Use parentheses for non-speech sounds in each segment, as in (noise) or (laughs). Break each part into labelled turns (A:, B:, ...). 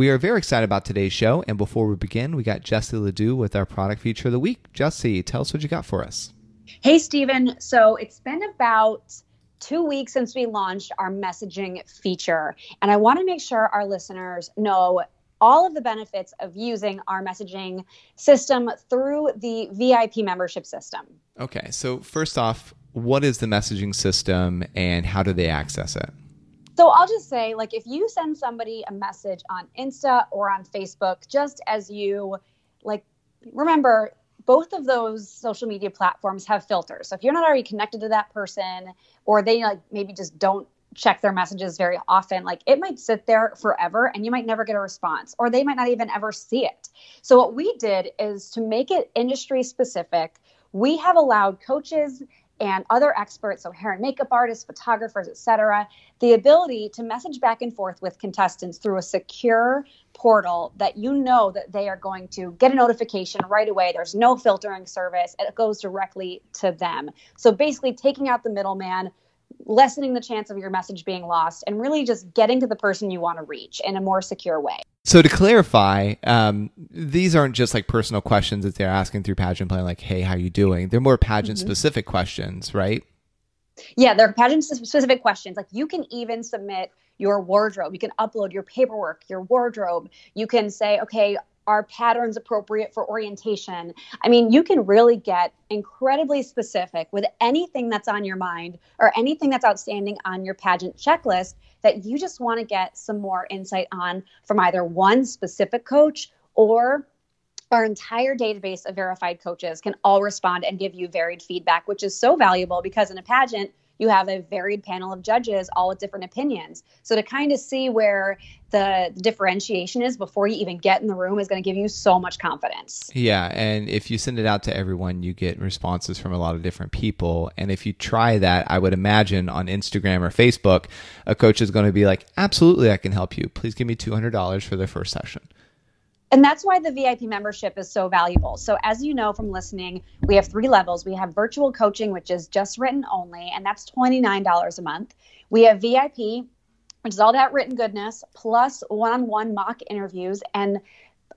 A: We are very excited about today's show. And before we begin, we got Jessie Ledoux with our product feature of the week. Jessie, tell us what you got for us.
B: Hey, Stephen. So it's been about two weeks since we launched our messaging feature. And I want to make sure our listeners know all of the benefits of using our messaging system through the VIP membership system.
A: Okay. So, first off, what is the messaging system and how do they access it?
B: So I'll just say, like, if you send somebody a message on Insta or on Facebook, just as you, like, remember, both of those social media platforms have filters. So if you're not already connected to that person, or they like maybe just don't check their messages very often, like it might sit there forever and you might never get a response, or they might not even ever see it. So what we did is to make it industry specific. We have allowed coaches and other experts, so hair and makeup artists, photographers, etc., the ability to message back and forth with contestants through a secure portal that you know that they are going to get a notification right away. There's no filtering service. It goes directly to them. So basically taking out the middleman, lessening the chance of your message being lost, and really just getting to the person you want to reach in a more secure way.
A: So to clarify, um, these aren't just like personal questions that they're asking through Pageant Planet, like, "Hey, how you doing?" They're more pageant mm-hmm. specific questions, right?
B: Yeah, they're pageant specific questions. Like you can even submit your wardrobe. You can upload your paperwork, your wardrobe. You can say, okay, are patterns appropriate for orientation? I mean, you can really get incredibly specific with anything that's on your mind or anything that's outstanding on your pageant checklist that you just want to get some more insight on from either one specific coach or our entire database of verified coaches can all respond and give you varied feedback, which is so valuable because in a pageant, you have a varied panel of judges, all with different opinions. So to kind of see where the differentiation is before you even get in the room is going to give you so much confidence.
A: Yeah, and if you send it out to everyone, you get responses from a lot of different people. And if you try that, I would imagine on Instagram or Facebook, a coach is going to be like, "Absolutely, I can help you. Please give me two hundred dollars for the first session."
B: And that's why the VIP membership is so valuable. So, as you know from listening, we have three levels. We have virtual coaching, which is just written only, and that's $29 a month. We have VIP, which is all that written goodness, plus one on one mock interviews. And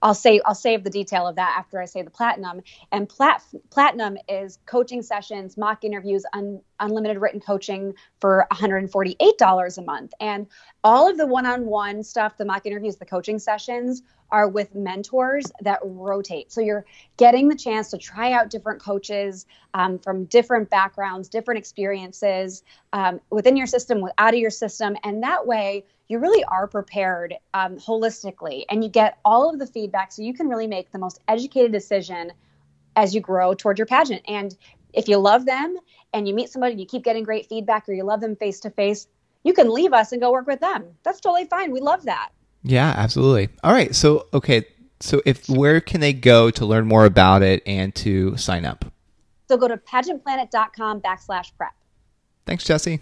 B: I'll say I'll save the detail of that after I say the platinum. And plat, platinum is coaching sessions, mock interviews, un, unlimited written coaching for $148 a month. And all of the one-on-one stuff, the mock interviews, the coaching sessions are with mentors that rotate. So you're getting the chance to try out different coaches um, from different backgrounds, different experiences um, within your system, out of your system, and that way you really are prepared um, holistically and you get all of the feedback so you can really make the most educated decision as you grow toward your pageant. And if you love them and you meet somebody and you keep getting great feedback or you love them face to face, you can leave us and go work with them. That's totally fine. We love that.
A: Yeah, absolutely. All right. So, okay. So, if where can they go to learn more about it and to sign up?
B: So, go to pageantplanet.com backslash prep.
A: Thanks, Jessie.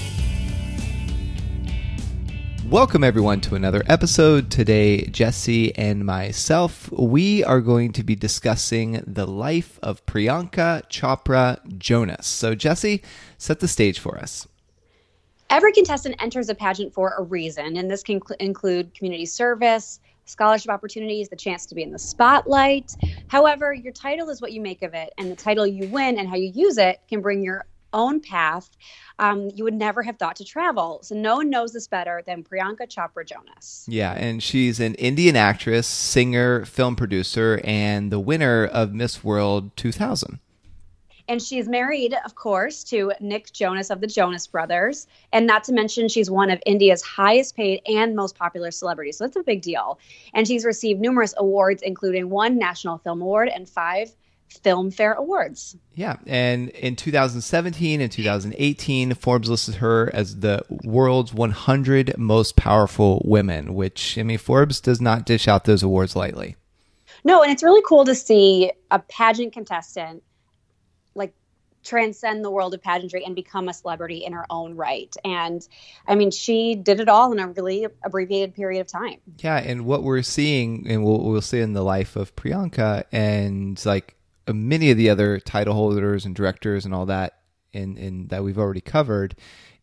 A: Welcome, everyone, to another episode. Today, Jessie and myself, we are going to be discussing the life of Priyanka Chopra Jonas. So, Jessie, set the stage for us.
B: Every contestant enters a pageant for a reason, and this can cl- include community service, scholarship opportunities, the chance to be in the spotlight. However, your title is what you make of it, and the title you win and how you use it can bring your own path, um, you would never have thought to travel. So no one knows this better than Priyanka Chopra Jonas.
A: Yeah, and she's an Indian actress, singer, film producer, and the winner of Miss World 2000.
B: And she's married, of course, to Nick Jonas of the Jonas Brothers. And not to mention, she's one of India's highest paid and most popular celebrities. So it's a big deal. And she's received numerous awards, including one National Film Award and five Filmfare Awards.
A: Yeah, and in 2017 and 2018, Forbes listed her as the world's 100 most powerful women, which, I mean, Forbes does not dish out those awards lightly.
B: No, and it's really cool to see a pageant contestant like transcend the world of pageantry and become a celebrity in her own right. And I mean, she did it all in a really abbreviated period of time.
A: Yeah, and what we're seeing, and what we'll see in the life of Priyanka, and like many of the other title holders and directors and all that, in in that we've already covered,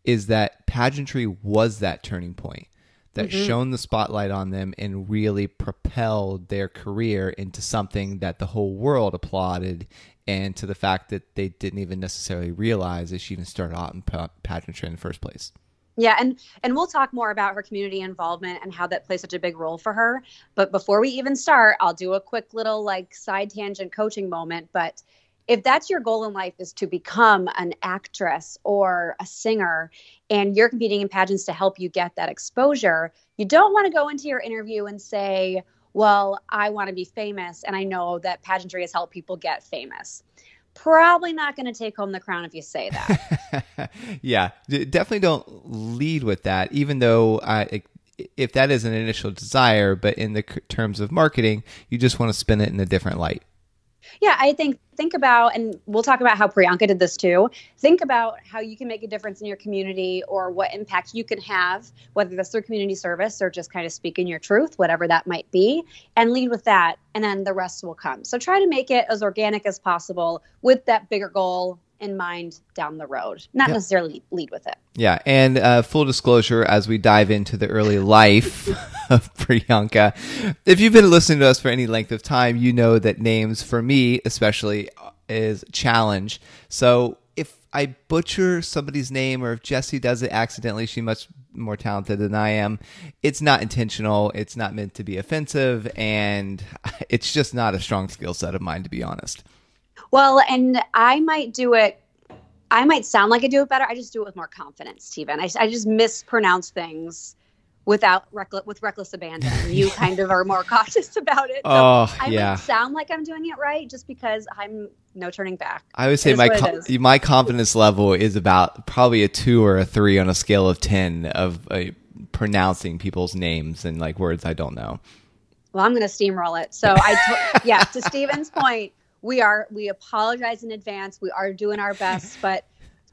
A: is that pageantry was that turning point that mm-hmm. shone the spotlight on them and really propelled their career into something that the whole world applauded and to the fact that they didn't even necessarily realize that she even started out in pageantry in the first place.
B: Yeah, and and we'll talk more about her community involvement and how that plays such a big role for her. But before we even start, I'll do a quick little like side tangent coaching moment. But if that's your goal in life is to become an actress or a singer and you're competing in pageants to help you get that exposure, you don't want to go into your interview and say, well, I want to be famous and I know that pageantry has helped people get famous. Probably not going to take home the crown if you say
A: that. (laughs) yeah, definitely don't lead with that, even though I, if that is an initial desire, but in the terms of marketing, you just want to spin it in a different light.
B: Yeah, I think think about, and we'll talk about how Priyanka did this too. Think about how you can make a difference in your community or what impact you can have, whether that's through community service or just kind of speaking your truth, whatever that might be, and lead with that, and then the rest will come. So try to make it as organic as possible with that bigger goal in mind down the road, not necessarily lead with it.
A: Yeah, and uh, full disclosure, as we dive into the early (laughs) life (laughs) of Priyanka, if you've been listening to us for any length of time, you know that names for me, especially, is challenge. So if I butcher somebody's name, or if Jessie does it accidentally, she much more talented than I am. It's not intentional. It's not meant to be offensive, and (laughs) it's just not a strong skill set of mine, to be honest.
B: Well, and I might do it. I might sound like I do it better. I just do it with more confidence, Stephen. I, I just mispronounce things without reckless with reckless abandon. (laughs) You kind of are more cautious about it.
A: So oh, I yeah.
B: sound like I'm doing it right just because I'm no turning back.
A: I would say my co- my confidence level is about probably a two or a three on a scale of ten of uh, pronouncing people's names and like words I don't know.
B: Well, I'm going to steamroll it. So I, t- yeah, to (laughs) Stephen's point, we are we apologize in advance. We are doing our best, (laughs) but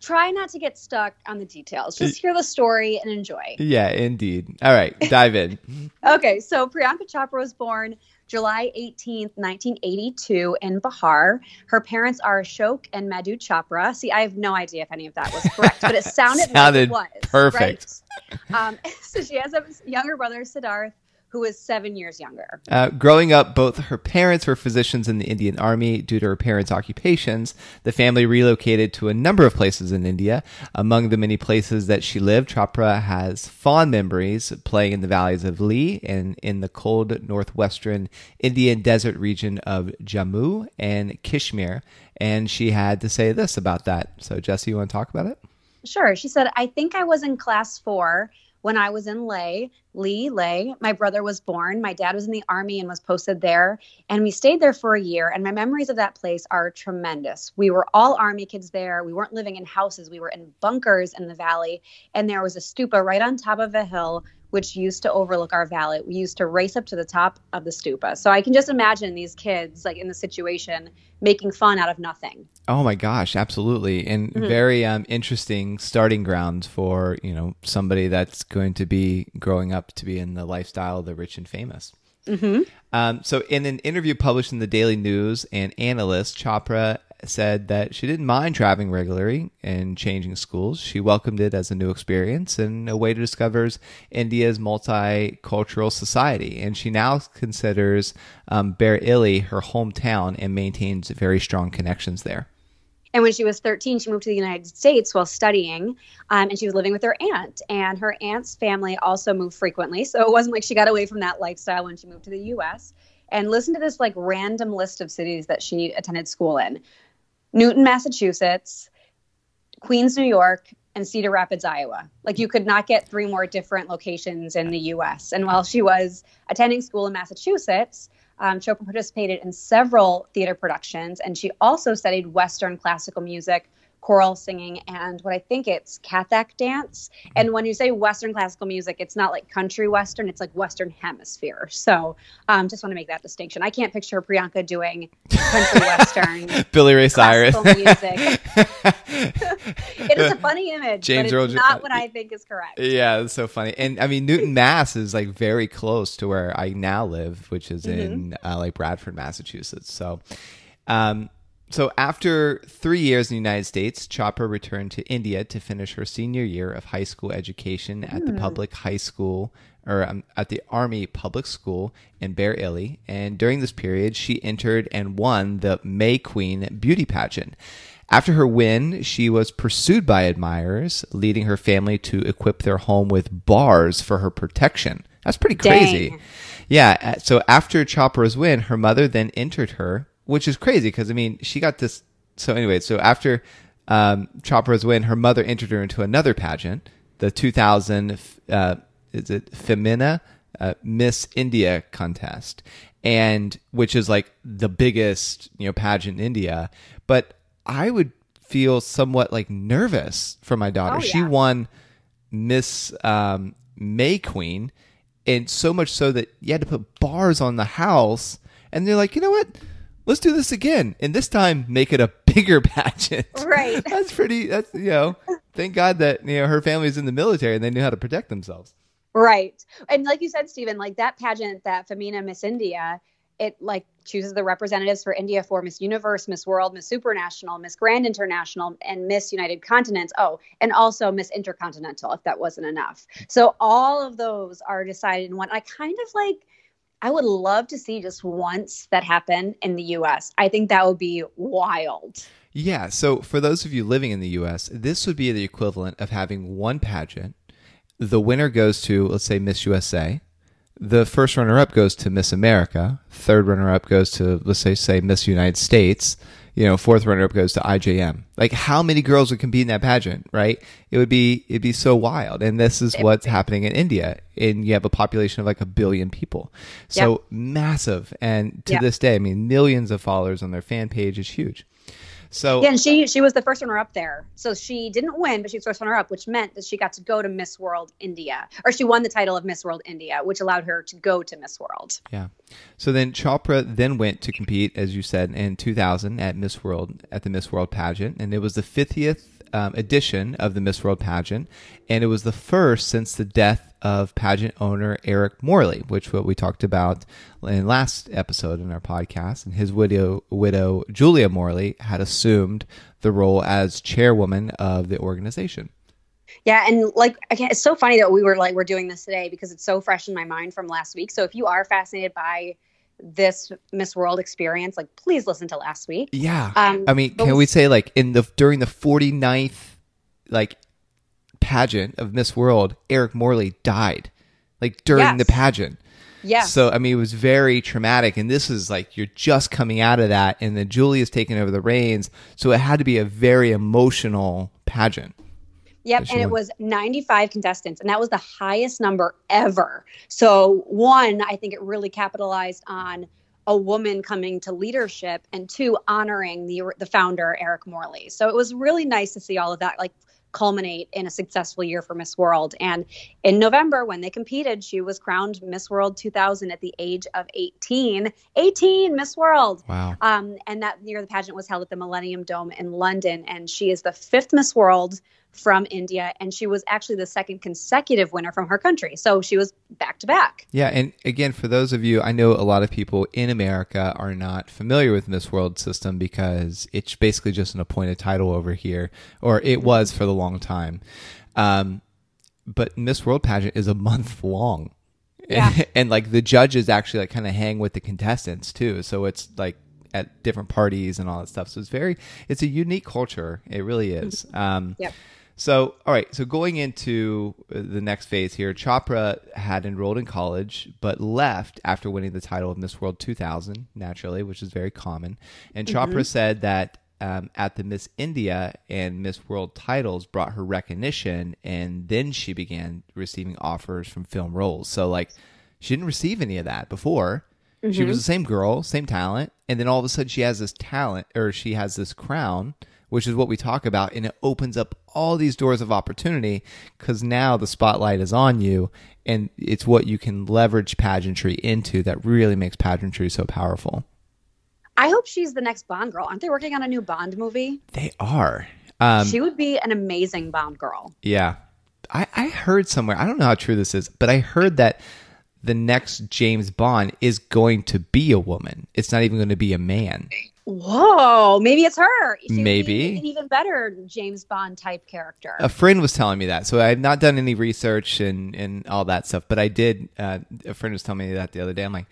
B: try not to get stuck on the details. Just hear the story and enjoy.
A: Yeah, indeed. All right, dive in. (laughs) (laughs)
B: okay, so Priyanka Chopra was born July 18th, 1982, in Bihar. Her parents are Ashok and Madhu Chopra. See, I have no idea if any of that was correct, but it sounded,
A: sounded
B: like it
A: was. Perfect.
B: Right? Um, so she has a younger brother, Siddharth, who is seven years younger.
A: Uh, growing up, both her parents were physicians in the Indian Army. Due to her parents' occupations, the family relocated to a number of places in India. Among the many places that she lived, Chopra has fond memories playing in the valleys of Leh and in the cold northwestern Indian desert region of Jammu and Kashmir. And she had to say this about that. So, Jessie, you want to talk about it?
B: Sure. She said, I think I was in class four when I was in Leh, Lee, Leh, my brother was born. My dad was in the army and was posted there. And we stayed there for a year. And my memories of that place are tremendous. We were all army kids there. We weren't living in houses, we were in bunkers in the valley. And there was a stupa right on top of a hill which used to overlook our valley. We used to race up to the top of the stupa. So I can just imagine these kids, like in the situation, making fun out of nothing.
A: Oh my gosh, absolutely, and mm-hmm. very um, interesting starting grounds for you know somebody that's going to be growing up to be in the lifestyle of the rich and famous. Mm-hmm. Um, so, in an interview published in the Daily News and Analyst, Chopra said that she didn't mind traveling regularly and changing schools. She welcomed it as a new experience and a way to discover India's multicultural society. And she now considers um, Bareilly her hometown and maintains very strong connections there.
B: And when she was 13, she moved to the United States while studying, um, and she was living with her aunt. And her aunt's family also moved frequently, so it wasn't like she got away from that lifestyle when she moved to the U.S. And listen to this like random list of cities that she attended school in: Newton, Massachusetts, Queens, New York, and Cedar Rapids, Iowa. Like you could not get three more different locations in the US. And while she was attending school in Massachusetts, um, Chopra participated in several theater productions, and she also studied Western classical music choral singing and what I think it's Kathak dance. And when you say Western classical music, it's not like country Western, it's like Western hemisphere. So um, just want to make that distinction. I can't picture Priyanka doing country (laughs) Western.
A: Billy Ray Cyrus.
B: music. (laughs) it is a funny image, James but it's not what I think is correct.
A: Yeah, it's so funny. And I mean, Newton, (laughs) Mass is like very close to where I now live, which is mm-hmm. in uh, like Bradford, Massachusetts. So, um, so after three years in the United States, Chopra returned to India to finish her senior year of high school education at mm. the hmm. public high school or um, at the Army Public School in Bareilly. And during this period, she entered and won the May Queen beauty pageant. After her win, she was pursued by admirers, leading her family to equip their home with bars for her protection. That's pretty crazy. Dang. Yeah. Uh, so after Chopra's win, her mother then entered her, which is crazy because, I mean, she got this. So, anyway, so after um, Chopra's win, her mother entered her into another pageant, the 2000, uh, is it Femina uh, Miss India contest, and which is like the biggest, you know, pageant in India. But I would feel somewhat like nervous for my daughter. Oh, yeah. She won Miss um, May Queen, and so much so that you had to put bars on the house. And they're like, you know what? Let's do this again, and this time make it a (laughs) bigger pageant.
B: Right. (laughs)
A: that's pretty. That's you know. thank God that you know her family's in the military and they knew how to protect themselves.
B: Right, and like you said, Stephen, like that pageant, that Femina Miss India it like chooses the representatives for India for Miss Universe, Miss World, Miss Supranational, Miss Grand International, and Miss United Continents. Oh, and also Miss Intercontinental, if that wasn't enough. So all of those are decided in one. I kind of like. I would love to see just once that happen in the US. I think that would be wild.
A: Yeah. So, for those of you living in the US, this would be the equivalent of having one pageant. The winner goes to, let's say, Miss USA the first runner up goes to Miss America. Third runner up goes to let's say say Miss United States. You know, fourth runner up goes to IJM. Like how many girls would compete in that pageant, right? It would be it'd be so wild. And this is what's happening in India. And you have a population of like a billion people. So massive. And to this day, I mean millions of followers on their fan page is huge. So
B: yeah, and she she was the first runner up there. So she didn't win, but she was first runner up, which meant that she got to go to Miss World India, or she won the title of Miss World India, which allowed her to go to Miss World.
A: Yeah. So then Chopra then went to compete, as you said, in 2000 at Miss World at the Miss World pageant, and it was the 50th um, edition of the Miss World pageant, and it was the first since the death of pageant owner Eric Morley, which what we talked about in last episode in our podcast. And his widow, widow Julia Morley, had assumed the role as chairwoman of the organization.
B: Yeah, and like again, it's so funny that we were like we're doing this today because it's so fresh in my mind from last week. So if you are fascinated by this Miss World experience, like please listen to last week.
A: Yeah. Um, I mean, can we say like in the during the 49th like pageant of Miss World, Eric Morley died like during yes. the pageant.
B: Yeah.
A: So I mean, it was very traumatic, and this is like you're just coming out of that, and then Julie Julia's taking over the reins, so it had to be a very emotional pageant.
B: Yep, and it was 95 contestants, and that was the highest number ever. So, one, I think it really capitalized on a woman coming to leadership, and two, honoring the the founder Eric Morley. So it was really nice to see all of that, like culminate in a successful year for Miss World. And in November, when they competed, she was crowned Miss World 2000 at the age of 18. 18, Miss World.
A: Wow.
B: Um, and that year, the pageant was held at the Millennium Dome in London, and she is the fifth Miss World from India, and she was actually the second consecutive winner from her country. So she was back to back.
A: Yeah, and again, for those of you, I know a lot of people in America are not familiar with Miss World system because it's basically just an appointed title over here, or it was for the long time. Um, but Miss World pageant is a month long.
B: Yeah.
A: And, (laughs) and like the judges actually like kind of hang with the contestants too. So it's like at different parties and all that stuff. So it's very, it's a unique culture. It really is. Um,
B: yep.
A: So, all right. So, going into the next phase here, Chopra had enrolled in college, but left after winning the title of Miss World 2000, naturally, which is very common. And Chopra mm-hmm. said that um, at the Miss India and Miss World titles brought her recognition, and then she began receiving offers from film roles. So, like, she didn't receive any of that before. Mm-hmm. She was mm-hmm. the same girl, same talent, and then all of a sudden she has this talent, or she has this crown which is what we talk about. And it opens up all these doors of opportunity because now the spotlight is on you and it's what you can leverage pageantry into that really makes pageantry so powerful.
B: I hope she's the next Bond girl. Aren't they working on a new Bond movie?
A: They are. Um,
B: she would be an amazing Bond girl.
A: Yeah. I, I heard somewhere, I don't know how true this is, but I heard that the next James Bond is going to be a woman. It's not even going to be a man.
B: Whoa, maybe it's her. She
A: maybe
B: an even better James Bond type character.
A: A friend was telling me that, so I've not done any research and and all that stuff. But I did. Uh, a friend was telling me that the other day. I'm like,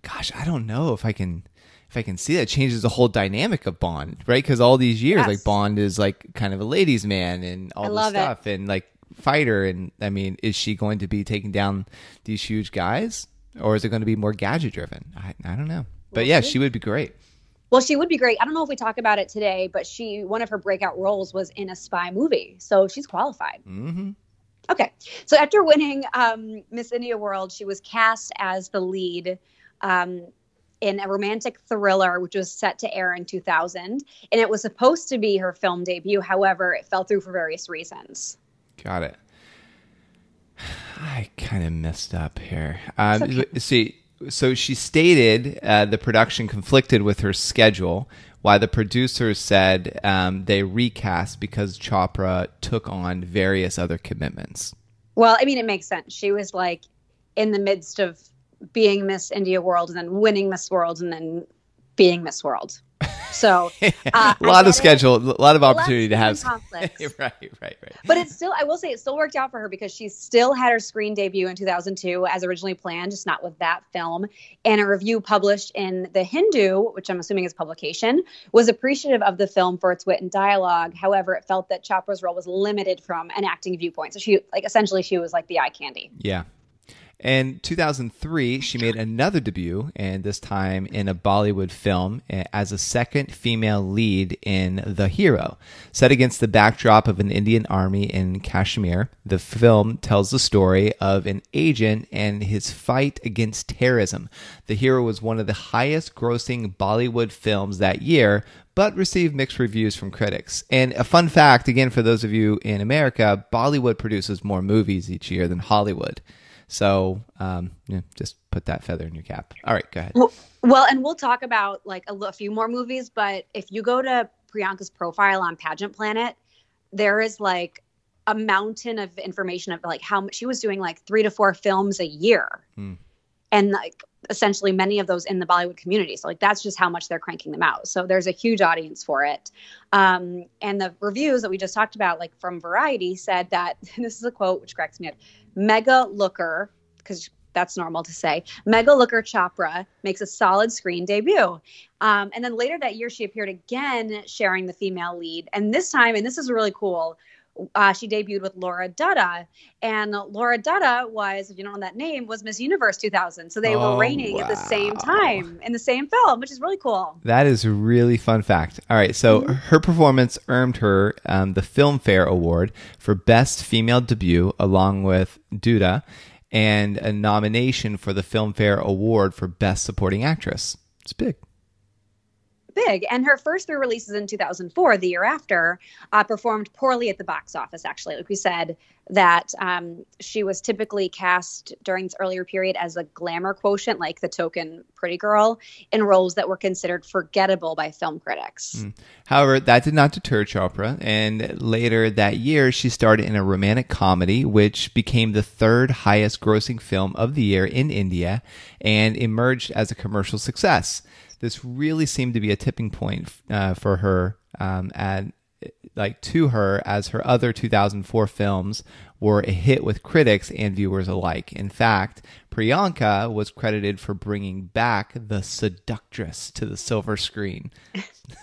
A: gosh, I don't know if I can if I can see that changes the whole dynamic of Bond, right? Because all these years, yes. like Bond is like kind of a ladies' man and all this stuff, it. and like fighter. And I mean, is she going to be taking down these huge guys, or is it going to be more gadget driven? I I don't know, but yeah, she would be great.
B: Well, she would be great. I don't know if we talk about it today, but she one of her breakout roles was in a spy movie, so she's qualified.
A: Mm-hmm.
B: Okay, so after winning um, Miss India World, she was cast as the lead um, in a romantic thriller, which was set to air in 2000, and it was supposed to be her film debut. However, it fell through for various reasons.
A: Got it. (sighs) I kind of messed up here. Um, okay. See so she stated uh, the production conflicted with her schedule, Why the producers said um, they recast because Chopra took on various other commitments.
B: Well, I mean, it makes sense. She was like in the midst of being Miss India World and then winning Miss World and then being Miss World. So (laughs)
A: uh, a lot of schedule, a lot of opportunity to have (laughs)
B: conflicts.
A: right, right, right.
B: But it's still, I will say, it still worked out for her because she still had her screen debut in 2002 as originally planned, just not with that film. And a review published in the Hindu, which I'm assuming is publication, was appreciative of the film for its wit and dialogue. However, it felt that Chopra's role was limited from an acting viewpoint. So she, like, essentially, she was like the eye candy.
A: Yeah, in 2003, she made another debut, and this time in a Bollywood film eh, as a second female lead in The Hero. Set against the backdrop of an Indian army in Kashmir, the film tells the story of an agent and his fight against terrorism. The Hero was one of the highest grossing Bollywood films that year, but received mixed reviews from critics. And a fun fact, again, for those of you in America, Bollywood produces more movies each year than Hollywood. So um, yeah, just put that feather in your cap. All right, go ahead.
B: Well, well and we'll talk about like a, a few more movies, but if you go to Priyanka's profile on Pageant Planet, there is like a mountain of information of like how much she was doing like three to four films a year. Hmm. And like essentially many of those in the Bollywood community. So like that's just how much they're cranking them out. So there's a huge audience for it. Um, and the reviews that we just talked about, like from Variety, said that (laughs) this is a quote which cracks me up. Mega Looker, because that's normal to say. Mega Looker Chopra makes a solid screen debut. Um, and then later that year, she appeared again sharing the female lead. And this time, and this is really cool, uh, she debuted with Laura Dutta, and Laura Dutta was, if you don't know that name, was Miss Universe 2000. So they oh, were reigning wow. at the same time in the same film, which is really cool.
A: That is a really fun fact. All right, so mm-hmm. her performance earned her um, the Filmfare Award for Best Female Debut, along with Duda, and a nomination for the Filmfare Award for Best Supporting Actress. It's big
B: big. And her first three releases in 2004, the year after, uh, performed poorly at the box office, actually. Like we said, that um, she was typically cast during this earlier period as a glamour quotient, like the token pretty girl, in roles that were considered forgettable by film critics. Mm.
A: However, that did not deter Chopra, and later that year, she starred in a romantic comedy, which became the third highest grossing film of the year in India and emerged as a commercial success this really seemed to be a tipping point uh, for her um, and like to her as her other 2004 films were a hit with critics and viewers alike. In fact, Priyanka was credited for bringing back the seductress to the silver screen. (laughs)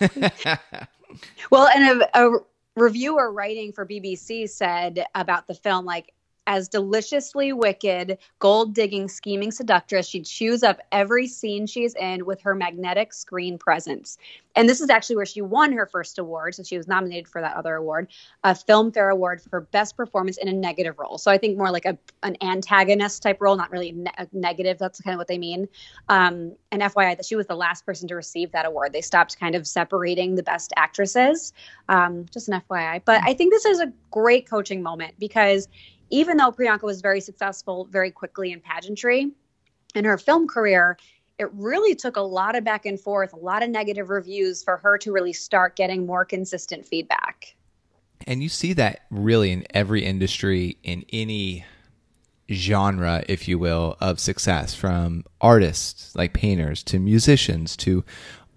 B: well, and a, a reviewer writing for BBC said about the film like as deliciously wicked, gold digging, scheming seductress. She chews up every scene she's in with her magnetic screen presence. And this is actually where she won her first award. So she was nominated for that other award, a Filmfare Award for Best Performance in a Negative Role. So I think more like a, an antagonist type role, not really ne- negative. That's kind of what they mean. Um, and FYI, that she was the last person to receive that award. They stopped kind of separating the best actresses. Um, just an FYI. But I think this is a great coaching moment because even though Priyanka was very successful very quickly in pageantry, in her film career, it really took a lot of back and forth, a lot of negative reviews for her to really start getting more consistent feedback.
A: And you see that really in every industry, in any genre, if you will, of success from artists like painters to musicians to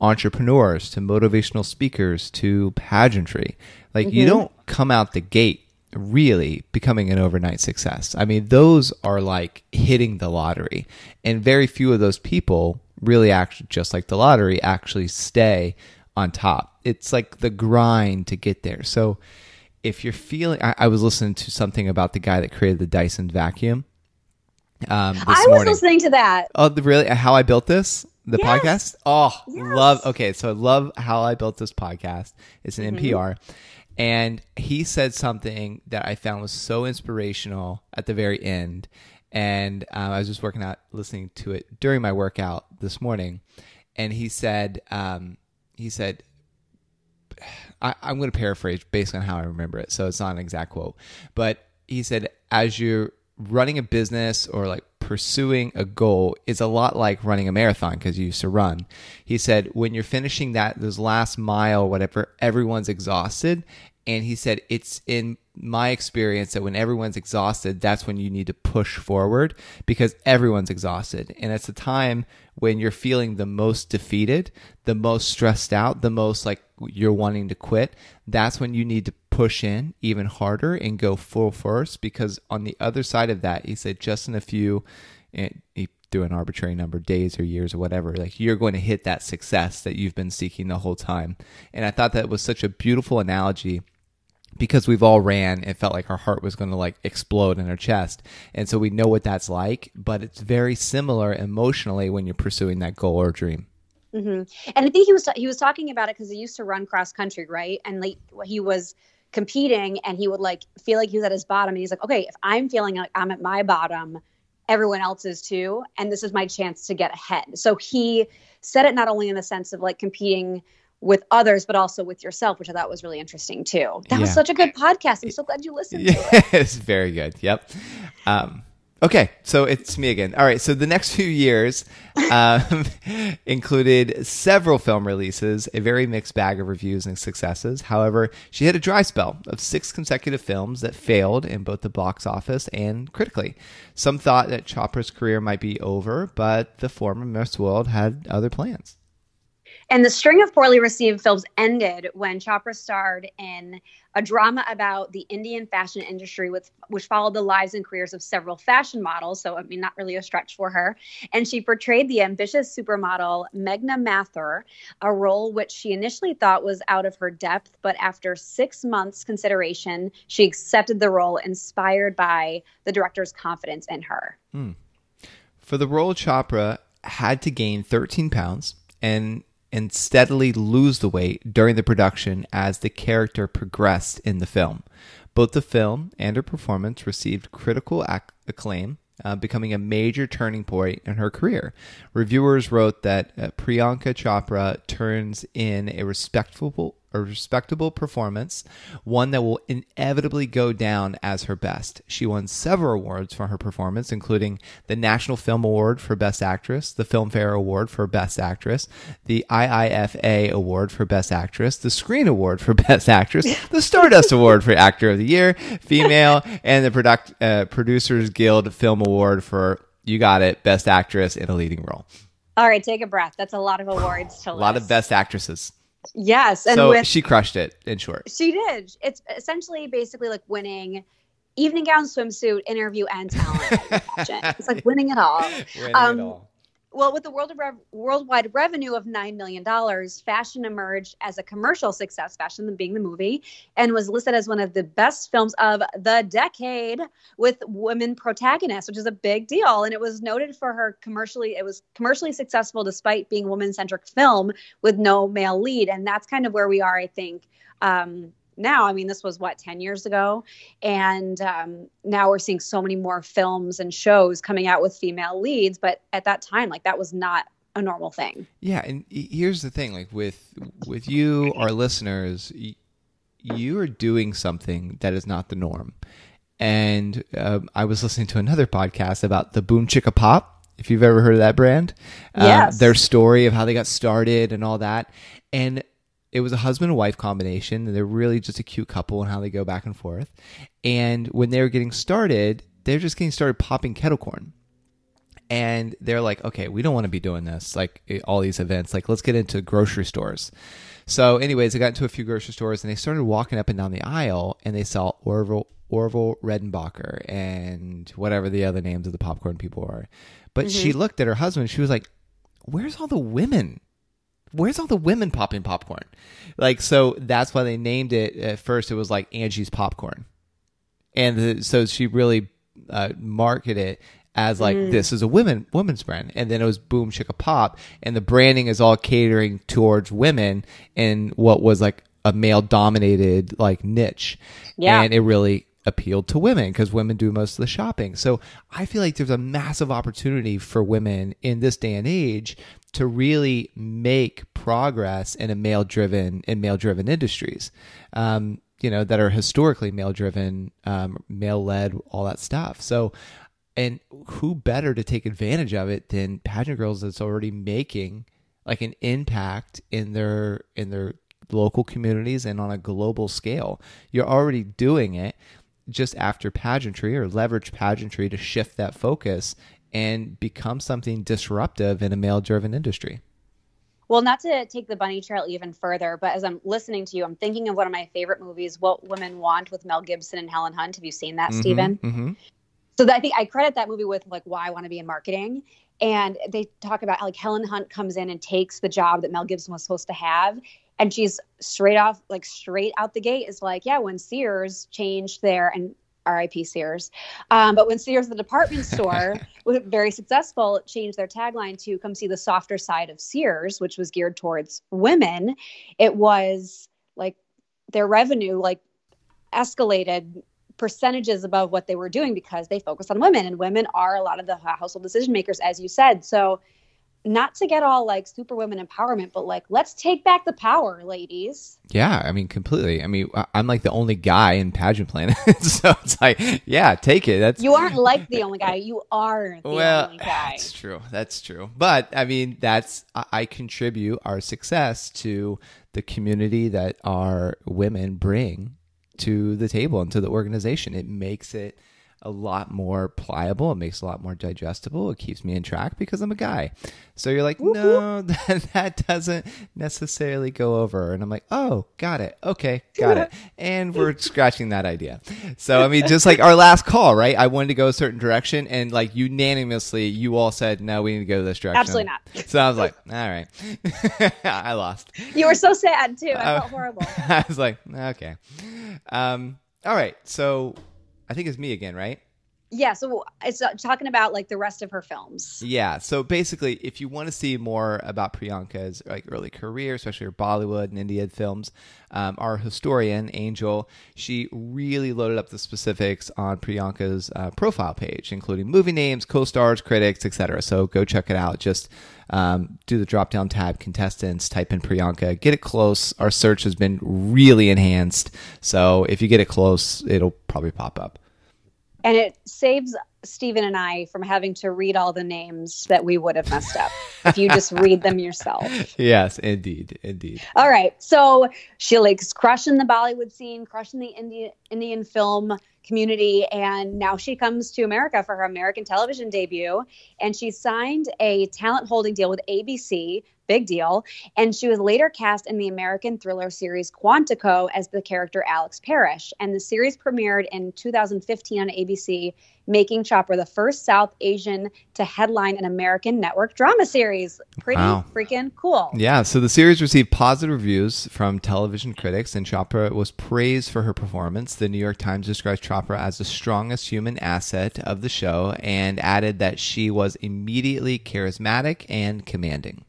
A: entrepreneurs to motivational speakers to pageantry. Like mm-hmm. you don't come out the gate really becoming an overnight success. I mean, those are like hitting the lottery, and very few of those people really actually, just like the lottery, actually stay on top. It's like the grind to get there. So, if you're feeling, I, I was listening to something about the guy that created the Dyson vacuum.
B: Um, I was morning. listening to that.
A: Oh, really? How I built this? The yes. podcast? Oh, yes. love. Okay, so I love how I built this podcast. It's an mm-hmm. NPR and he said something that I found was so inspirational at the very end. And um, I was just working out, listening to it during my workout this morning. And he said, um, he said, I, I'm going to paraphrase based on how I remember it. So it's not an exact quote. But he said, as you're running a business or like pursuing a goal is a lot like running a marathon because you used to run. He said, when you're finishing that, those last mile, whatever, everyone's exhausted and he said it's in my experience that when everyone's exhausted that's when you need to push forward because everyone's exhausted. And it's a time when you're feeling the most defeated the most stressed out the most like you're wanting to quit. That's when you need to push in even harder and go full force because on the other side of that he said just in a few and he threw an arbitrary number days or years or whatever like you're going to hit that success that you've been seeking the whole time. And i thought that was such a beautiful analogy because we've all ran it felt like our heart was going to like explode in our chest. And so we know what that's like but it's very similar emotionally when you're pursuing that goal or dream.
B: Mm-hmm. and i think he was he was talking about it because he used to run cross country right? And like he was competing and he would like feel like he was at his bottom. And he's like okay if i'm feeling like i'm at my bottom everyone else is too and this is my chance to get ahead. So he said it not only in the sense of like competing with others, but also with yourself, which I thought was really interesting too. That yeah. was such a good podcast. I'm so glad you listened yeah, to it. (laughs)
A: it's very good. Yep. Um, okay, so it's me again. All right, so the next few years um, (laughs) included several film releases, a very mixed bag of reviews and successes. However, she had a dry spell of six consecutive films that failed in both the box office and critically. Some thought that Chopra's career might be over, but the former Miss World had other plans.
B: And the string of poorly received films ended when Chopra starred in a drama about the Indian fashion industry, with, which followed the lives and careers of several fashion models. So, I mean, not really a stretch for her. And she portrayed the ambitious supermodel Meghna Mathur, a role which she initially thought was out of her depth. But after six months' consideration, she accepted the role, inspired by the director's confidence in her. Hmm.
A: For the role, Chopra had to gain 13 pounds and and steadily lose the weight during the production as the character progressed in the film. Both the film and her performance received critical acclaim, uh, becoming a major turning point in her career. Reviewers wrote that uh, Priyanka Chopra turns in a respectable a respectable performance, one that will inevitably go down as her best. She won several awards for her performance, including the National Film Award for Best Actress, the Filmfare Award for Best Actress, the IIFA Award for Best Actress, the Screen Award for (laughs) Best Actress, the Stardust Award for Actor of the Year, Female, and the Product, uh, Producers Guild Film Award for, you got it, Best Actress in a Leading Role.
B: All right, take a breath. That's a lot of awards to
A: A lot of Best Actresses.
B: Yes,
A: and so with, she crushed it. In short,
B: she did. It's essentially basically like winning evening gown, swimsuit, interview, and talent. (laughs) it's like winning it all. Winning um, it all. Well, with the world rev- worldwide revenue of $9 million, Fashion emerged as a commercial success, Fashion being the movie, and was listed as one of the best films of the decade with women protagonists, which is a big deal. And it was noted for her commercially, it was commercially successful despite being woman centric film with no male lead. And that's kind of where we are, I think. Um, now. I mean, this was what, 10 years ago? And um, now we're seeing so many more films and shows coming out with female leads. But at that time, like, that was not a normal thing.
A: Yeah. And here's the thing like, with, with you, our listeners, you are doing something that is not the norm. And um, I was listening to another podcast about the Boom Chicka Pop. If you've ever heard of that brand,
B: um, yes.
A: their story of how they got started and all that. And it was a husband and wife combination and they're really just a cute couple and how they go back and forth. And when they were getting started they're just getting started popping kettle corn and they're like okay we don't want to be doing this like all these events. Like let's get into grocery stores. So anyways they got into a few grocery stores and they started walking up and down the aisle and they saw orville orville redenbacher and whatever the other names of the popcorn people are. But mm-hmm. she looked at her husband. She was like where's all the women where's all the women popping popcorn? Like, so that's why they named it at first. It was like Angie's Popcorn. And the, so she really uh, marketed it as like mm. this is a women women's brand and then it was boom chicka pop and the branding is all catering towards women in what was like a male dominated like niche
B: yeah
A: and it really appealed to women because women do most of the shopping so i feel like there's a massive opportunity for women in this day and age to really make progress in a male driven in male driven industries um, you know that are historically male driven um, male led all that stuff. So and who better to take advantage of it than pageant girls that's already making like an impact in their in their local communities and on a global scale? You're already doing it just after pageantry or leverage pageantry to shift that focus and become something disruptive in a male driven industry.
B: Well, not to take the bunny trail even further, but as I'm listening to you, I'm thinking of one of my favorite movies, What Women Want, with Mel Gibson and Helen Hunt. Have you seen that, mm-hmm, Stephen? Mm-hmm. So I think I credit that movie with like why I want to be in marketing. And they talk about like Helen Hunt comes in and takes the job that Mel Gibson was supposed to have. And she's straight off, like straight out the gate, is like, yeah, when Sears changed their and RIP Sears. Um, but when Sears, the department (laughs) store, was very successful, changed their tagline to come see the softer side of Sears, which was geared towards women. It was like their revenue like escalated percentages above what they were doing because they focused on women and women are a lot of the household decision makers as you said so not to get all like superwoman empowerment, but like let's take back the power, ladies.
A: Yeah, I mean completely. I mean, I'm like the only guy in pageant planet, (laughs) so it's like, yeah, take it. That's
B: you aren't like the only guy. You are the well, only guy.
A: That's true. That's true. But I mean, that's I, I contribute our success to the community that our women bring to the table and to the organization. It makes it a lot more pliable. It makes a lot more digestible. It keeps me in track because I'm a guy. So you're like, no, (laughs) that, that doesn't necessarily go over. And I'm like, oh, got it. Okay, (laughs) got it. And we're scratching that idea. So, I mean, just like our last call, right? I wanted to go a certain direction and like unanimously, you all said, no, we need to go this direction.
B: Absolutely not.
A: So I was like, all right. (laughs) I lost.
B: You were so sad too. I felt horrible.
A: I was like, okay. Um, all right. So I think it's me again, right?
B: Yeah, so it's uh, talking about like the rest of her films.
A: Yeah, so basically, if you want to see more about Priyanka's like early career, especially her Bollywood and Indian films, um, our historian Angel, she really loaded up the specifics on Priyanka's uh, profile page, including movie names, co-stars, critics, etc. So go check it out. Just um, do the drop down tab, contestants, type in Priyanka, get it close. Our search has been really enhanced, so if you get it close, it'll probably pop up
B: and it saves Stephen and I from having to read all the names that we would have messed up if you just read them yourself. (laughs)
A: Yes, indeed, indeed.
B: All right, so she likes crushing the Bollywood scene, crushing the Indian Indian film community, and now she comes to America for her American television debut, and she signed a talent holding deal with ABC big deal. And she was later cast in the American thriller series Quantico as the character Alex Parrish. And the series premiered in 2015 on ABC, making Chopra the first South Asian to headline an American network drama series. Pretty wow. freaking cool.
A: Yeah, so the series received positive reviews from television critics, and Chopra was praised for her performance. The New York Times described Chopra as the strongest human asset of the show and added that she was immediately charismatic and commanding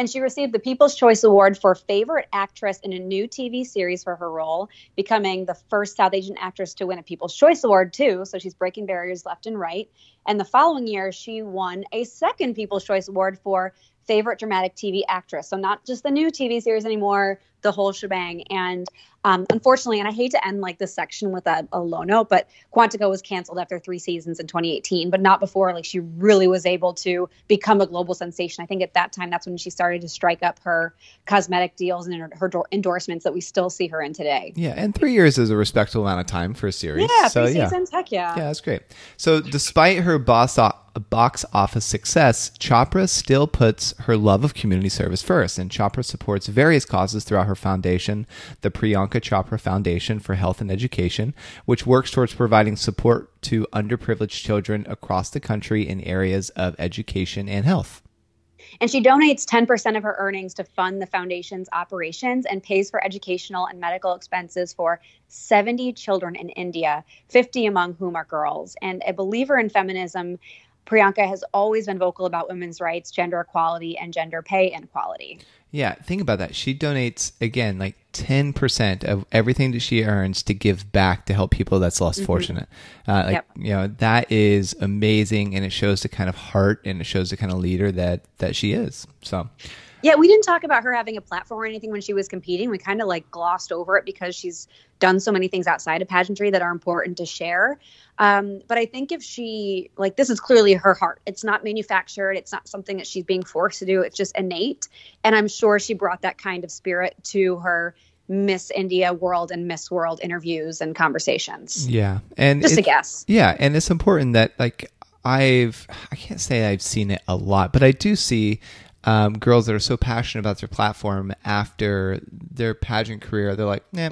B: and she received the People's Choice Award for Favorite Actress in a New TV Series for her role, becoming the first South Asian actress to win a People's Choice Award, too. So she's breaking barriers left and right. And the following year, she won a second People's Choice Award for Favorite Dramatic TV Actress. So not just the new TV series anymore, the whole shebang. And um, unfortunately, and I hate to end like this section with a, a low note, but Quantico was canceled after three seasons in 2018, but not before. Like she really was able to become a global sensation. I think at that time, that's when she started to strike up her cosmetic deals and her, her endorsements that we still see her in today.
A: Yeah, and three years is a respectable amount of time for a series.
B: Yeah, so, three yeah. seasons, heck yeah.
A: Yeah, that's great. So despite her boss box office success, Chopra still puts her love of community service first, and Chopra supports various causes throughout her foundation, the Priyanka Chopra Foundation for Health and Education, which works towards providing support to underprivileged children across the country in areas of education and health.
B: And she donates 10% of her earnings to fund the foundation's operations and pays for educational and medical expenses for 70 children in India, 50 among whom are girls. And a believer in feminism, Priyanka has always been vocal about women's rights, gender equality, and gender pay inequality.
A: Yeah, think about that. She donates again like 10% of everything that she earns to give back to help people that's less mm-hmm. fortunate. Uh, like, yep. you know, that is amazing and it shows the kind of heart and it shows the kind of leader that that she is. So,
B: yeah, we didn't talk about her having a platform or anything when she was competing. We kind of like glossed over it because she's done so many things outside of pageantry that are important to share. Um, but I think if she, like, this is clearly her heart. It's not manufactured, it's not something that she's being forced to do, it's just innate. And I'm sure she brought that kind of spirit to her Miss India World and Miss World interviews and conversations.
A: Yeah. And
B: just a guess.
A: Yeah. And it's important that, like, I've, I can't say I've seen it a lot, but I do see um, girls that are so passionate about their platform after their pageant career, they're like, yeah,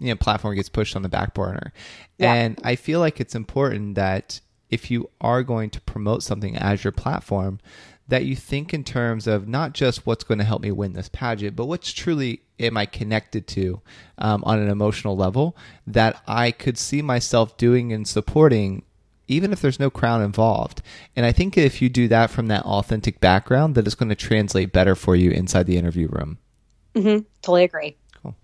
A: you know, platform gets pushed on the back burner. Yeah. And I feel like it's important that if you are going to promote something as your platform, that you think in terms of not just what's going to help me win this pageant, but what's truly am I connected to um, on an emotional level that I could see myself doing and supporting even if there's no crown involved. And I think if you do that from that authentic background, that it's going to translate better for you inside the interview room.
B: Mm-hmm. Totally agree.
A: Cool.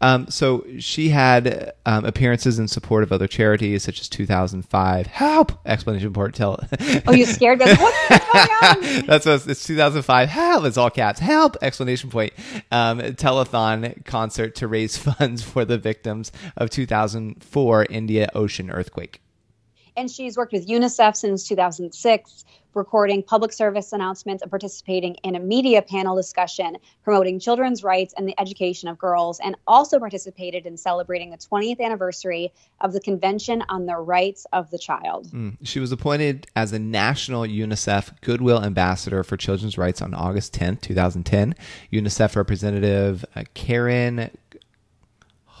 A: Um, so she had um, appearances in support of other charities such as 2005 Help! Explanation point. Tell.
B: oh, you scared me. What's going on?
A: That's what it's 2005 Help! It's all caps. Help! Explanation point. Um, telethon concert to raise (laughs) funds for the victims of 2004 India Ocean earthquake
B: and she's worked with UNICEF since 2006, recording public service announcements and participating in a media panel discussion promoting children's rights and the education of girls, and also participated in celebrating the 20th anniversary of the Convention on the Rights of the Child.
A: Mm. She was appointed as a national UNICEF Goodwill Ambassador for Children's Rights on August 10, 2010. UNICEF representative uh, Karin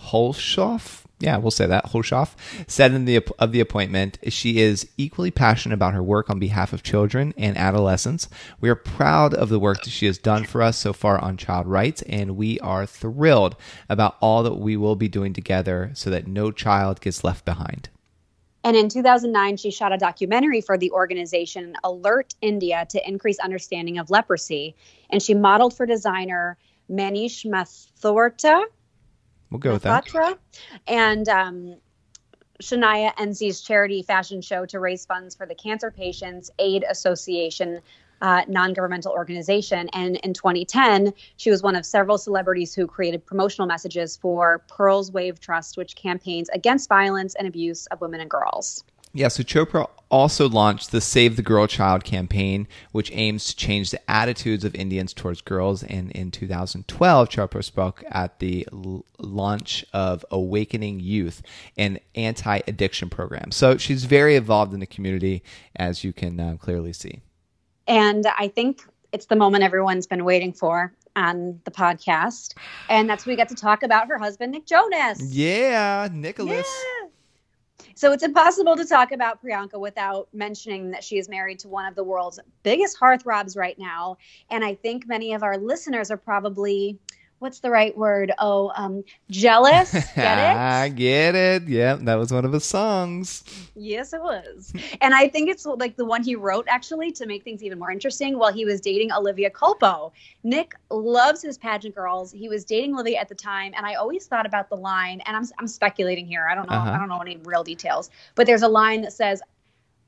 A: Hulshof yeah, we'll say that. Hoshoff said in the of the appointment, she is equally passionate about her work on behalf of children and adolescents. We are proud of the work that she has done for us so far on child rights, and we are thrilled about all that we will be doing together so that no child gets left behind.
B: And in 2009, she shot a documentary for the organization Alert India to increase understanding of leprosy. And she modeled for designer Manish Mathurta
A: We'll go with that.
B: And um, Shaina NC's charity fashion show to raise funds for the Cancer Patients Aid Association uh, non governmental organization. And in 2010, she was one of several celebrities who created promotional messages for Pearls Wave Trust, which campaigns against violence and abuse of women and girls.
A: Yeah, so Chopra also launched the Save the Girl Child campaign, which aims to change the attitudes of Indians towards girls. And in 2012, Chopra spoke at the l- launch of Awakening Youth, an anti addiction program. So she's very involved in the community, as you can uh, clearly see.
B: And I think it's the moment everyone's been waiting for on the podcast. And that's when we get to talk about her husband, Nick Jonas.
A: Yeah, Nicholas.
B: Yeah. So it's impossible to talk about Priyanka without mentioning that she is married to one of the world's biggest hearthrobs right now. And I think many of our listeners are probably what's the right word? Oh, um, jealous. (laughs) Get it?
A: I get it. Yeah, that was one of his songs.
B: Yes, it was. And I think it's like the one he wrote actually to make things even more interesting while he was dating Olivia Culpo. Nick loves his pageant girls. He was dating Olivia at the time, and I always thought about the line, and I'm, I'm speculating here. I don't know.
A: Uh-huh.
B: I don't know any real details, but there's a line that says,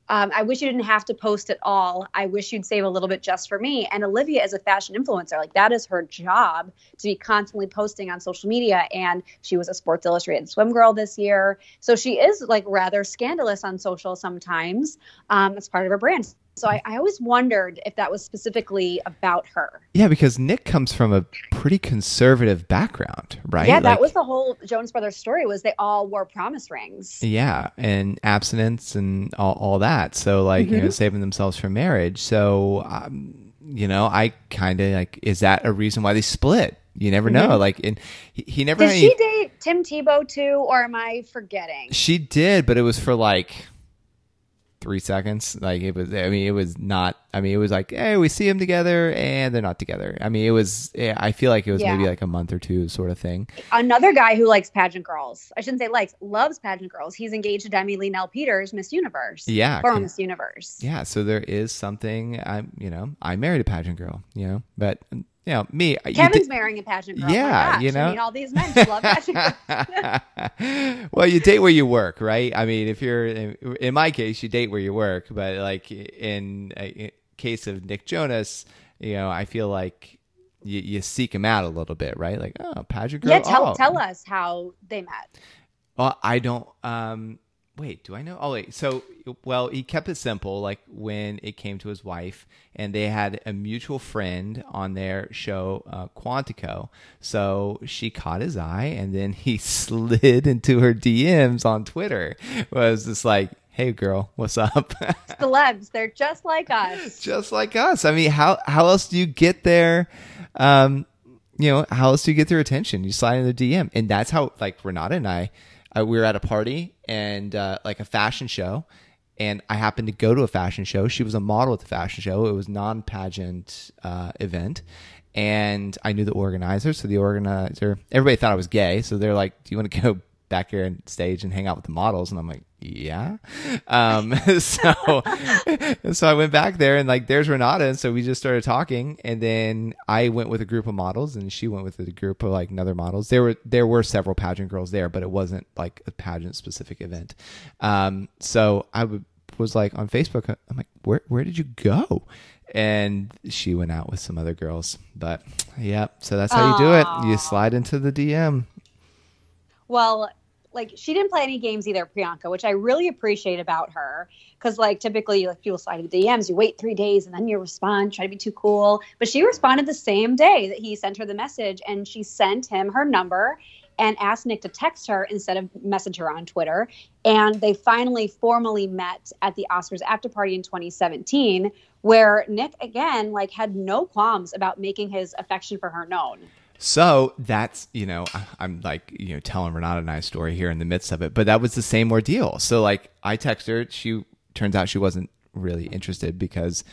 B: um, I wish you didn't have to post at all. I wish you'd save a little bit just for me. And Olivia is a fashion influencer. Like that is her job to be constantly posting on social media. And she was a Sports Illustrated swim girl this year. So she is like rather scandalous on social sometimes. Um, it's part of her brand. So I, I always wondered if that was specifically about her.
A: Yeah, because Nick comes from a pretty conservative background, right?
B: Yeah, that was the whole Jonas Brothers story was they all wore promise rings.
A: Yeah, and abstinence and all, all that. So like
B: Mm-hmm.
A: you know, saving themselves from marriage. So um, you know, I kind of like is that a reason why they split? You never know. Like, and he, he never.
B: Mm-hmm. Did
A: had
B: she date Tim Tebow too, or am I forgetting?
A: She did, but it was for like three seconds. Like it was. I mean, it was not. I mean, it was like, hey, we see them together, and they're not together. I mean, it was. yeah, I feel like it was
B: Yeah.
A: maybe like a month or two sort of thing.
B: another guy who likes pageant girls. I shouldn't say likes, loves pageant girls. He's engaged to Demi-Leigh Nel-Peters, Miss Universe.
A: Yeah,
B: Former Miss Universe.
A: Yeah, so there is something. I'm, you know, I married a pageant girl. You know, but you know, me.
B: Kevin's marrying a pageant girl.
A: Yeah,
B: My gosh.
A: you know.
B: I mean, all these men love pageant girls. (laughs)
A: well, you date where you work, right? I mean, if you're in, in my case, you date where you work, but like in case of Nick Jonas, you know, I feel like you, you seek him out a little bit, right? Like, oh, pageant girl.
B: Yeah, tell,
A: oh.
B: tell us how they met.
A: Well, I don't. Um, wait, do I know? Oh, wait. So, well, he kept it simple. Like when it came to his wife, and they had a mutual friend on their show, uh, Quantico. So she caught his eye, and then he (laughs) slid into her DMs on Twitter. Was just like, "Hey, girl, what's up?" (laughs)
B: Celebs, they're just like us.
A: just like us. I mean, how how else do you get their, um, you know, how else do you get their attention? You slide in the DM, and that's how like Renata and I, uh, we were at a party and uh, like a fashion show, and I happened to go to a fashion show. She was a model at the fashion show. It was non pageant uh, event. And I knew the organizer, so the organizer, everybody thought I was gay, so they're like, "Do you want to go back here on stage and hang out with the models?" And I'm like, "Yeah." Um, (laughs) so, (laughs) so I went back there, and like, there's Renata, and so we just started talking, and then I went with a group of models, and she went with a group of like another models. There were there were several pageant girls there, but it wasn't like a pageant specific event. Um, so I was like on Facebook. I'm like, where where did you go? And she went out with some other girls. But yeah, so that's how you do it. You slide into the DM.
B: Well, like she didn't play any games either, Priyanka, which I really appreciate about her. Because like typically, like people slide into DMs, you wait three days and then you respond, try to be too cool. But she responded the same day that he sent her the message, and she sent him her number and asked Nick to text her instead of message her on Twitter. And they finally formally met at the Oscars after party in 2017, where Nick again like had no qualms about making his affection for her known.
A: So that's, you know, I'm like, you know, telling Renata and I a story here in the midst of it, but that was the same ordeal. So like I text her, she turns out she wasn't really interested because,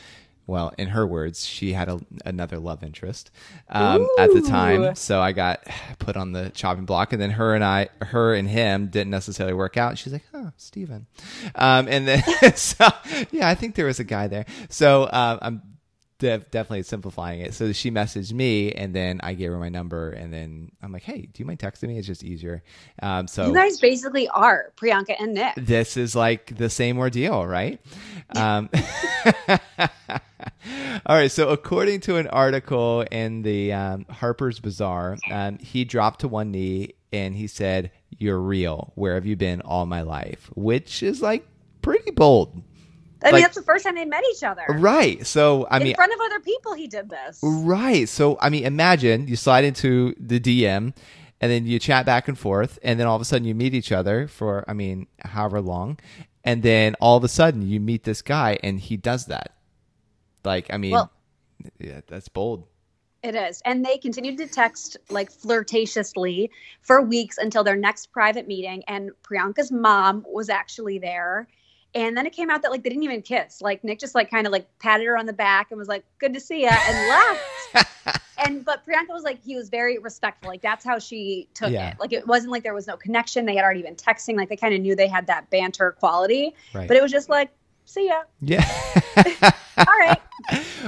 A: well, in her words, she had a, another love interest um, at the time. So I got put on the chopping block, and then her and I, her and him didn't necessarily work out. She's like, "Oh, Stephen. Um, and then (laughs) so yeah, I think there was a guy there. So um, I'm def- definitely simplifying it. So she messaged me, and then I gave her my number, and then I'm like, "Hey, do you mind texting me? It's just easier." Um, so
B: You guys basically are Priyanka and Nick.
A: this is like the same ordeal, right? Um, (laughs) all right. So, according to an article in the um, Harper's Bazaar, um, he dropped to one knee and he said, "You're real. Where have you been all my life?" Which is like pretty bold,
B: I mean, that's the first time they met each other.
A: right? So, I mean, in
B: front of other people, he did this.
A: Right. So, I mean, imagine you slide into the DM and then you chat back and forth, and then all of a sudden you meet each other for, I mean, however long. And then all of a sudden you meet this guy and he does that. Like, I mean,
B: Well,
A: yeah, that's bold.
B: It is. And they continued to text like flirtatiously for weeks until their next private meeting. And Priyanka's mom was actually there. And then it came out that like they didn't even kiss. Like Nick just like kind of like patted her on the back and was like, "Good to see ya," and left. (laughs) and but Priyanka was like, he was very respectful. Like that's how she took
A: Yeah.
B: it. Like it wasn't like there was no connection. They had already been texting. Like they kind of knew they had that banter quality.
A: Right.
B: But it was just like, "See ya."
A: Yeah. (laughs)
B: All right.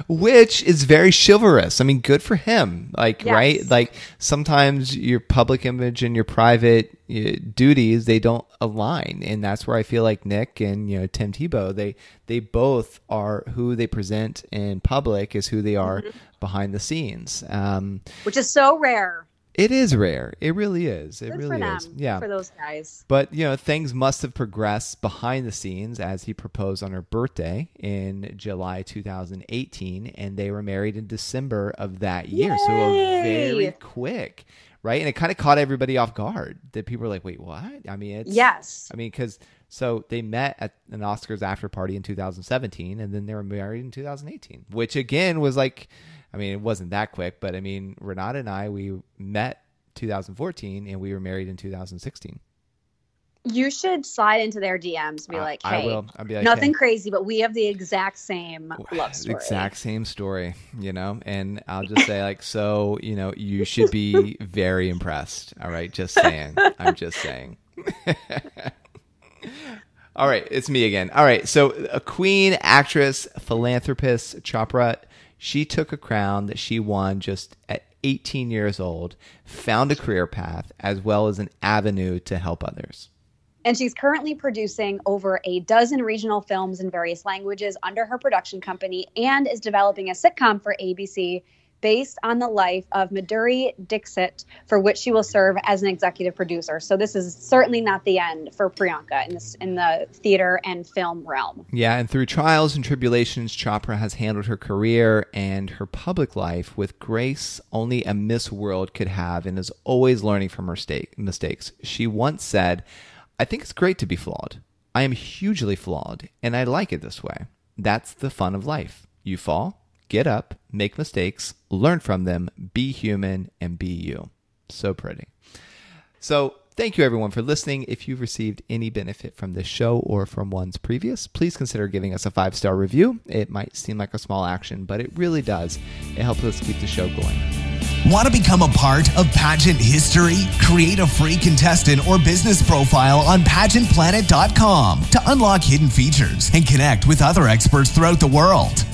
A: Which is very chivalrous. I mean, good for him. Like,
B: Yes.
A: right? Like sometimes your public image and your private uh, duties they don't align, and that's where I feel like Nick and you know Tim Tebow they they both are who they present in public is who they are
B: Mm-hmm.
A: behind the scenes. Um,
B: Which is so rare.
A: It is rare. It really is. It
B: Good
A: really is. Yeah.
B: For those guys.
A: But you know, things must have progressed behind the scenes as he proposed on her birthday in July 2018, and they were married in December of that year. So very quick, right? And it kind of caught everybody off guard. That people were like, "Wait, what?" I mean, it's
B: Yes.
A: I mean, because so they met at an Oscars after party in 2017, and then they were married in 2018, which again was like, I mean, it wasn't that quick, but I mean, Renata and I we met 2014, and we were married in 2016.
B: You should slide into their DMs and be like,
A: I will. I'll be like,
B: nothing
A: hey.
B: crazy, but we have the exact same love story.
A: Exact same story, you know, and I'll just say like, so you know, you should be (laughs) very impressed. All right, just saying. I'm just saying. (laughs) all right, it's me again. All right, so a queen, actress, philanthropist, Chopra, she took a crown that she won just at 18 years old, found a career path as well as an avenue to help others.
B: And she's currently producing over a dozen regional films in various languages under her production company and is developing a sitcom for ABC based on the life of Madhuri Dixit, for which she will serve as an executive producer. So this is certainly not the end for Priyanka in this in the theater and film realm.
A: Yeah, and through trials and tribulations, Chopra has handled her career and her public life with grace only a Miss World could have and is always learning from her stake, mistakes. She once said, I think it's great to be flawed. I am hugely flawed, and I like it this way. That's the fun of life. You fall, get up, make mistakes, learn from them, be human, and be you. So pretty. So, thank you everyone for listening. If you've received any benefit from this show or from ones previous, please consider giving us a five star review. It might seem like a small action, but it really does. It helps us keep the show going.
C: Want to become a part of pageant history? Create a free contestant or business profile on pageantplanet.com to unlock hidden features and connect with other experts throughout the world.